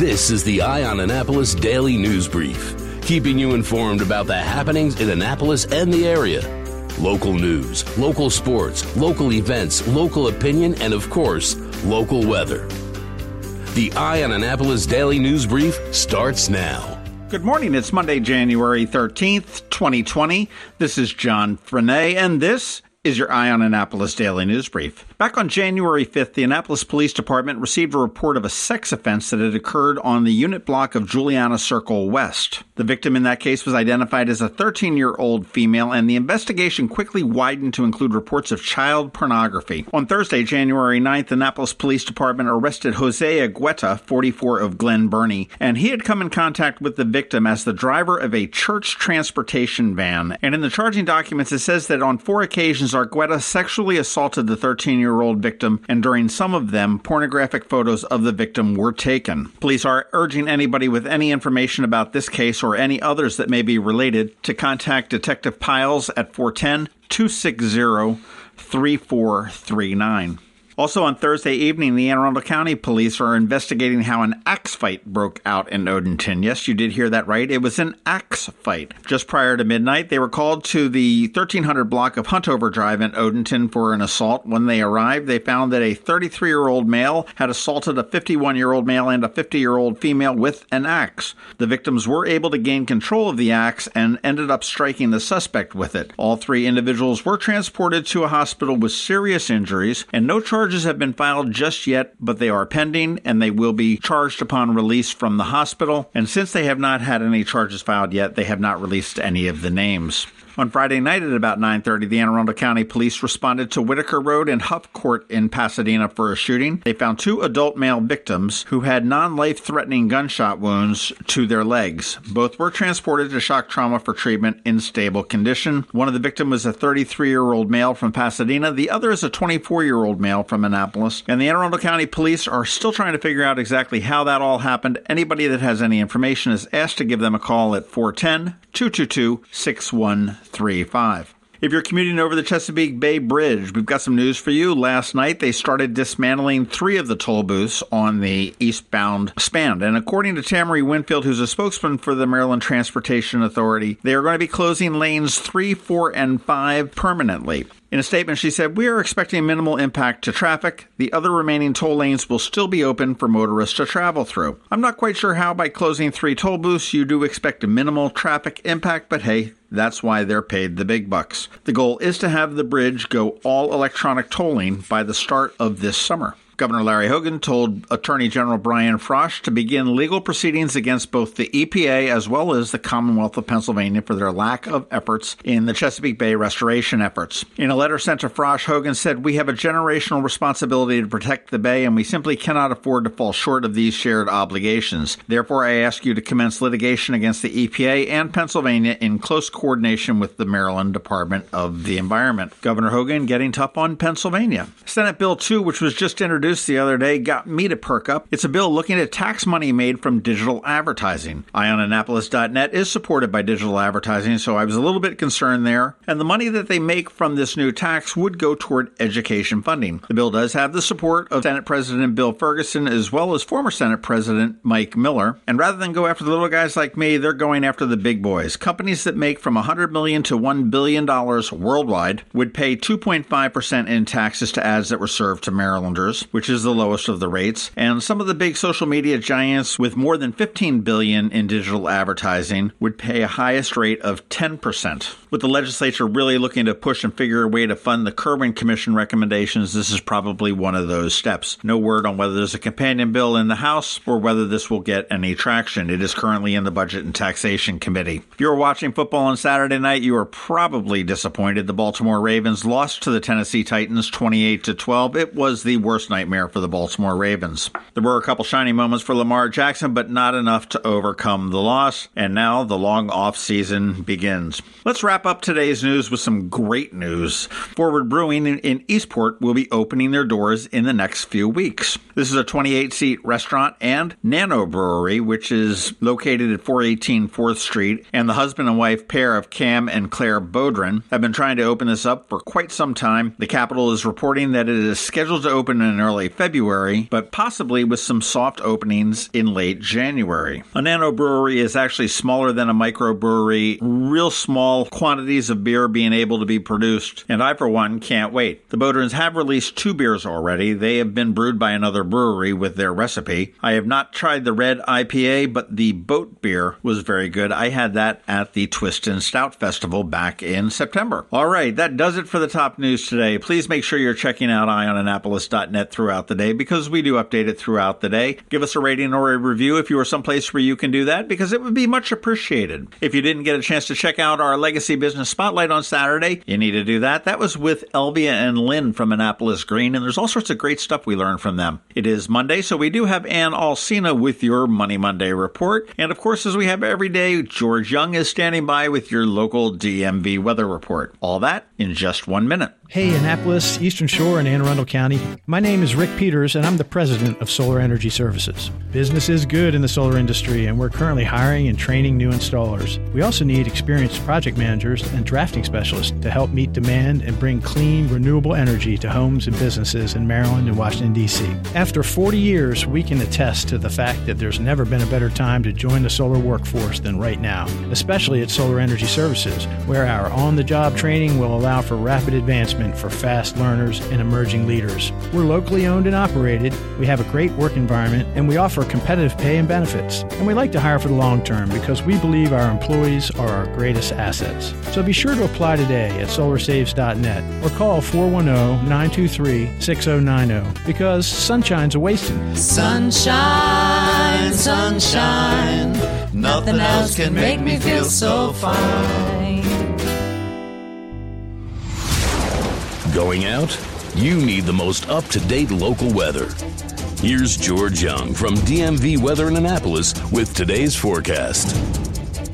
This is the Eye on Annapolis Daily News Brief, keeping you informed about the happenings in Annapolis and the area. Local news, local sports, local events, local opinion, and of course, local weather. The Eye on Annapolis Daily News Brief starts now. Good morning. It's Monday, January 13th, 2020. This is John Frenaye, and this is your Eye on Annapolis Daily News Brief. Back on January 5th, the Annapolis Police Department received a report of a sex offense that had occurred on the unit block of Juliana Circle West. The victim in that case was identified as a 13 year old female, and the investigation quickly widened to include reports of child pornography. On Thursday, January 9th, the Annapolis Police Department arrested Jose Argueta, 44 of Glen Burnie, and he had come in contact with the victim as the driver of a church transportation van. And in the charging documents, it says that on four occasions, Argueta sexually assaulted the 13 year old victim, and during some of them, pornographic photos of the victim were taken. Police are urging anybody with any information about this case or any others that may be related to contact Detective Piles at 410 260 3439. Also on Thursday evening, the Anne Arundel County Police are investigating how an axe fight broke out in Odenton. Yes, you did hear that right. It was an axe fight. Just prior to midnight, they were called to the 1300 block of Huntover Drive in Odenton for an assault. When they arrived, they found that a 33 year old male had assaulted a 51 year old male and a 50 year old female with an axe. The victims were able to gain control of the axe and ended up striking the suspect with it. All three individuals were transported to a hospital with serious injuries, and no charges charges have been filed just yet, but they are pending and they will be charged upon release from the hospital. And since they have not had any charges filed yet, they have not released any of the names. On Friday night at about 9:30, the Anne Arundel County Police responded to Whitaker Road and Huff Court in Pasadena for a shooting. They found two adult male victims who had non-life-threatening gunshot wounds to their legs. Both were transported to shock trauma for treatment in stable condition. One of the victims was a 33-year-old male from Pasadena. The other is a 24-year-old male from Annapolis. And the Anne Arundel County Police are still trying to figure out exactly how that all happened. Anybody that has any information is asked to give them a call at 410 222 6135. If you're commuting over the Chesapeake Bay Bridge, we've got some news for you. Last night, they started dismantling three of the toll booths on the eastbound span. And according to Tamara Winfield, who's a spokesman for the Maryland Transportation Authority, they are going to be closing lanes three, four, and five permanently. In a statement, she said, We are expecting minimal impact to traffic. The other remaining toll lanes will still be open for motorists to travel through. I'm not quite sure how, by closing three toll booths, you do expect a minimal traffic impact, but hey, that's why they're paid the big bucks. The goal is to have the bridge go all electronic tolling by the start of this summer. Governor Larry Hogan told Attorney General Brian Frosh to begin legal proceedings against both the EPA as well as the Commonwealth of Pennsylvania for their lack of efforts in the Chesapeake Bay restoration efforts. In a letter sent to Frosh, Hogan said, We have a generational responsibility to protect the Bay, and we simply cannot afford to fall short of these shared obligations. Therefore, I ask you to commence litigation against the EPA and Pennsylvania in close coordination with the Maryland Department of the Environment. Governor Hogan getting tough on Pennsylvania. Senate Bill 2, which was just introduced the other day got me to perk up. It's a bill looking at tax money made from digital advertising. EyeOnAnnapolis.net is supported by digital advertising, so I was a little bit concerned there. And the money that they make from this new tax would go toward education funding. The bill does have the support of Senate President Bill Ferguson as well as former Senate President Mike Miller. And rather than go after the little guys like me, they're going after the big boys. Companies that make from 100 million to $1 billion worldwide would pay 2.5% in taxes to ads that were served to Marylanders, which is the lowest of the rates. And some of the big social media giants with more than 15 billion in digital advertising would pay a highest rate of 10%. With the legislature really looking to push and figure a way to fund the Kirwan Commission recommendations, this is probably one of those steps. No word on whether there's a companion bill in the House or whether this will get any traction. It is currently in the Budget and Taxation Committee. If you were watching football on Saturday night, you were probably disappointed. The Baltimore Ravens lost to the Tennessee Titans 28 to 12. It was the worst nightmare nightmare for the Baltimore Ravens. There were a couple shiny moments for Lamar Jackson, but not enough to overcome the loss. And now the long off season begins. Let's wrap up today's news with some great news. Forward Brewing in Eastport will be opening their doors in the next few weeks. This is a 28 seat restaurant and nano brewery, which is located at 418 4th Street. And the husband and wife pair of Cam and Claire Bodrin have been trying to open this up for quite some time. The Capitol is reporting that it is scheduled to open in early early February, but possibly with some soft openings in late January. A nano brewery is actually smaller than a microbrewery, real small quantities of beer being able to be produced, and I, for one, can't wait. The Bodhrans have released two beers already. They have been brewed by another brewery with their recipe. I have not tried the red IPA, but the boat beer was very good. I had that at the Twist and Stout Festival back in September. All right, that does it for the top news today. Please make sure you're checking out eyeonannapolis.net throughout the day because we do update it throughout the day. Give us a rating or a review if you are someplace where you can do that because it would be much appreciated. If you didn't get a chance to check out our Legacy Business Spotlight on Saturday, you need to do that. That was with Elvia and Lynn from Annapolis Green, and there's all sorts of great stuff we learned from them. It is Monday, so we do have Ann Alsina with your Money Monday report. And of course, as we have every day, George Young is standing by with your local DMV weather report. All that in just one minute. Hey, Annapolis, Eastern Shore, and Anne Arundel County. My name is Rick Peters, and I'm the president of Solar Energy Services. Business is good in the solar industry, and we're currently hiring and training new installers. We also need experienced project managers and drafting specialists to help meet demand and bring clean, renewable energy to homes and businesses in Maryland and Washington, D.C. After 40 years, we can attest to the fact that there's never been a better time to join the solar workforce than right now, especially at Solar Energy Services, where our on the job training will allow for rapid advancement for fast learners and emerging leaders. We're locally owned and operated, we have a great work environment, and we offer competitive pay and benefits. And we like to hire for the long term because we believe our employees are our greatest assets. So be sure to apply today at solarsaves.net or call 410 923 6090 because sunshine's a wasting. Sunshine, sunshine, nothing else can make me feel so fine. Going out? You need the most up to date local weather. Here's George Young from DMV Weather in Annapolis with today's forecast.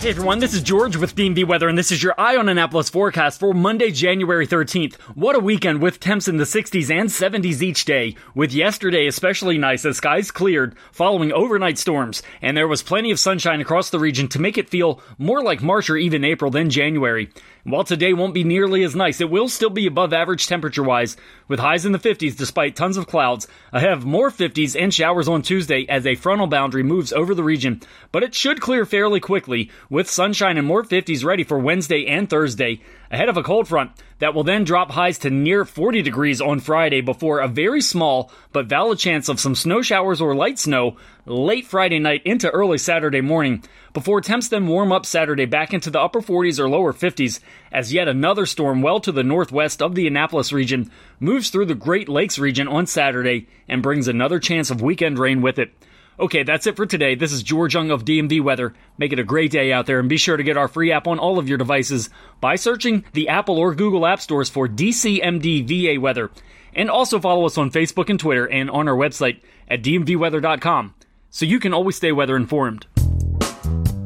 Hey everyone, this is George with DMV Weather, and this is your Eye on Annapolis forecast for Monday, January 13th. What a weekend with temps in the 60s and 70s each day, with yesterday especially nice as skies cleared following overnight storms, and there was plenty of sunshine across the region to make it feel more like March or even April than January. While today won't be nearly as nice, it will still be above average temperature wise, with highs in the 50s despite tons of clouds. Ahead of more 50s and showers on Tuesday as a frontal boundary moves over the region, but it should clear fairly quickly, with sunshine and more 50s ready for Wednesday and Thursday ahead of a cold front that will then drop highs to near 40 degrees on Friday before a very small but valid chance of some snow showers or light snow late Friday night into early Saturday morning before temps then warm up Saturday back into the upper 40s or lower 50s as yet another storm well to the northwest of the Annapolis region moves through the Great Lakes region on Saturday and brings another chance of weekend rain with it. Okay, that's it for today. This is George Young of DMV Weather. Make it a great day out there and be sure to get our free app on all of your devices by searching the Apple or Google App Stores for DCMD VA Weather. And also follow us on Facebook and Twitter and on our website at dmvweather.com so you can always stay weather informed.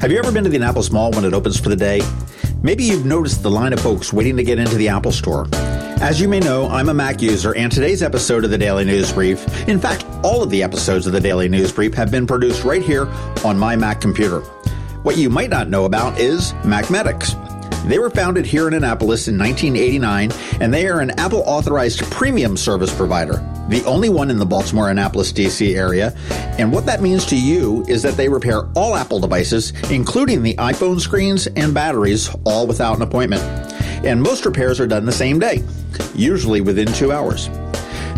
Have you ever been to the Annapolis Mall when it opens for the day? Maybe you've noticed the line of folks waiting to get into the Apple Store. As you may know, I'm a Mac user, and today's episode of the Daily News Brief, in fact, all of the episodes of the Daily News Brief have been produced right here on my Mac computer. What you might not know about is MacMedics. They were founded here in Annapolis in 1989, and they are an Apple authorized premium service provider, the only one in the Baltimore Annapolis DC area. And what that means to you is that they repair all Apple devices, including the iPhone screens and batteries, all without an appointment. And most repairs are done the same day usually within two hours.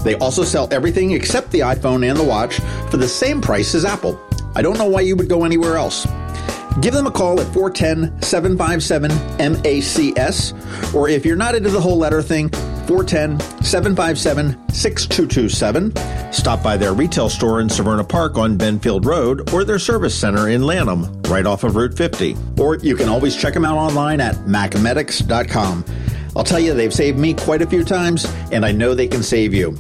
They also sell everything except the iPhone and the watch for the same price as Apple. I don't know why you would go anywhere else. Give them a call at 410 757 MACS, or if you're not into the whole letter thing, 410 757 6227. Stop by their retail store in Severna Park on Benfield Road or their service center in Lanham, right off of Route 50. Or you can always check them out online at macmedics.com. I'll tell you, they've saved me quite a few times, and I know they can save you.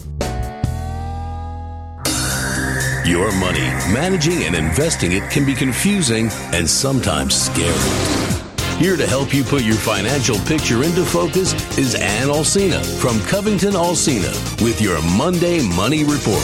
Your money, managing and investing it can be confusing and sometimes scary. Here to help you put your financial picture into focus is Ann Alsina from Covington Alsina with your Monday Money Report.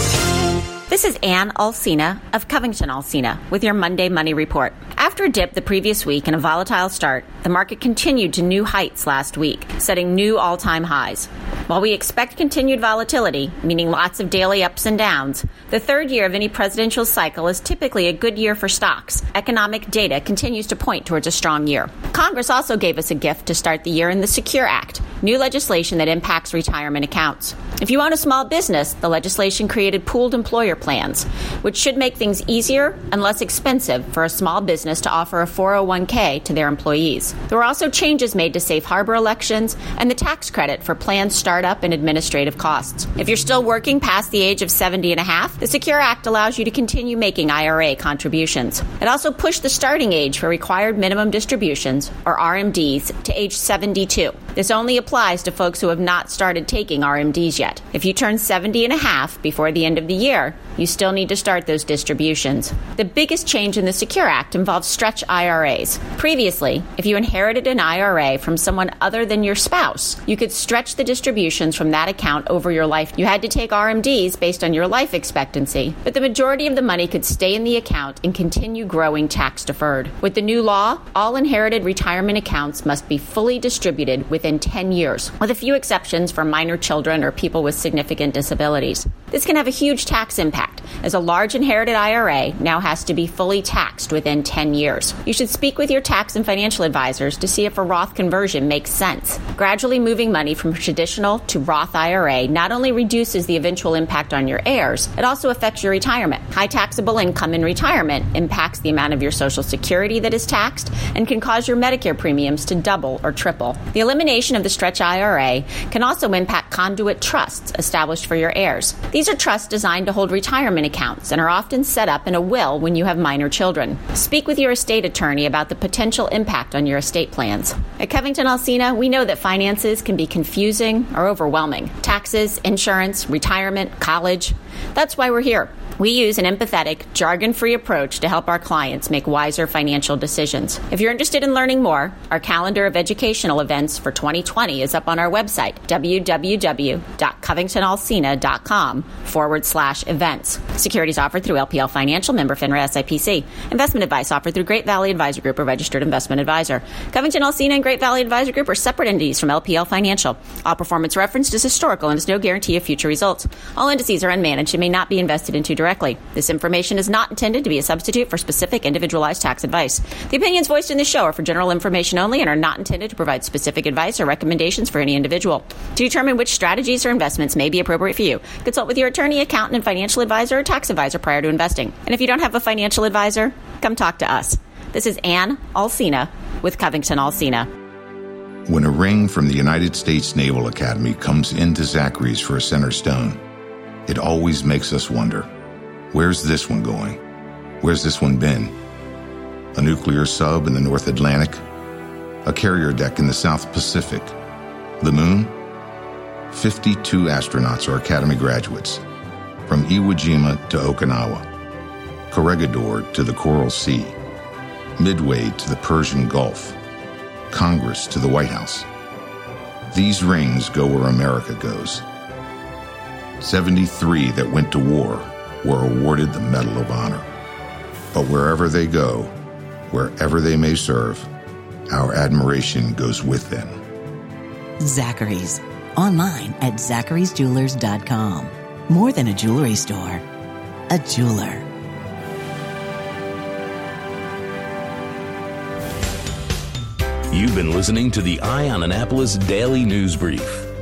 This is Ann Alsina of Covington Alsina with your Monday Money Report. After a dip the previous week and a volatile start, the market continued to new heights last week, setting new all time highs. While we expect continued volatility, meaning lots of daily ups and downs, the third year of any presidential cycle is typically a good year for stocks. Economic data continues to point towards a strong year. Congress also gave us a gift to start the year in the Secure Act, new legislation that impacts retirement accounts. If you own a small business, the legislation created pooled employer plans, which should make things easier and less expensive for a small business to offer a 401k to their employees. There were also changes made to safe harbor elections and the tax credit for planned startup and administrative costs. If you're still working past the age of 70 and a half, the Secure Act allows you to continue making IRA contributions. It also pushed the starting age for required minimum distributions, or RMDs, to age 72. This only applies to folks who have not started taking RMDs yet. If you turn 70 and a half before the end of the year, you still need to start those distributions. The biggest change in the Secure Act involves stretch IRAs. Previously, if you inherited an IRA from someone other than your spouse, you could stretch the distributions from that account over your life. You had to take RMDs based on your life expectancy, but the majority of the money could stay in the account and continue growing tax deferred. With the new law, all inherited retirement accounts must be fully distributed within 10 years, with a few exceptions for minor children or people with significant disabilities. This can have a huge tax impact, as a large inherited IRA now has to be fully taxed within 10 years. You should speak with your tax and financial advisors to see if a Roth conversion makes sense. Gradually moving money from traditional to Roth IRA not only reduces the eventual impact on your heirs, it also affects your retirement. High taxable income in retirement impacts the amount of your Social Security that is taxed and can cause your Medicare premiums to double or triple. The elimination of the stretch IRA can also impact conduit trusts established for your heirs. These are trusts designed to hold retirement accounts and are often set up in a will when you have minor children. Speak with your estate attorney about the potential impact on your estate plans. At Covington Alsina, we know that finances can be confusing or overwhelming. Taxes, insurance, retirement, college. That's why we're here. We use an empathetic, jargon free approach to help our clients make wiser financial decisions. If you're interested in learning more, our calendar of educational events for 2020 is up on our website, www.covingtonalsina.com forward slash events. Securities offered through LPL Financial, member FINRA SIPC. Investment advice offered through Great Valley Advisor Group, a registered investment advisor. Covington Alsina and Great Valley Advisor Group are separate entities from LPL Financial. All performance referenced is historical and is no guarantee of future results. All indices are unmanaged and may not be invested into directly. This information is not intended to be a substitute for specific individualized tax advice. The opinions voiced in this show are for general information only and are not intended to provide specific advice or recommendations for any individual. To determine which strategies or investments may be appropriate for you, consult with your attorney, accountant, and financial advisor or tax advisor prior to investing. And if you don't have a financial advisor, come talk to us. This is Ann Alsina with Covington Alsina. When a ring from the United States Naval Academy comes into Zachary's for a center stone, it always makes us wonder where's this one going? Where's this one been? A nuclear sub in the North Atlantic? A carrier deck in the South Pacific? The moon? 52 astronauts are Academy graduates, from Iwo Jima to Okinawa, Corregidor to the Coral Sea, Midway to the Persian Gulf, Congress to the White House. These rings go where America goes. 73 that went to war were awarded the Medal of Honor. But wherever they go, wherever they may serve, our admiration goes with them. Zachary's. Online at zacharysjewelers.com. More than a jewelry store, a jeweler. You've been listening to the Eye on Annapolis Daily News Brief.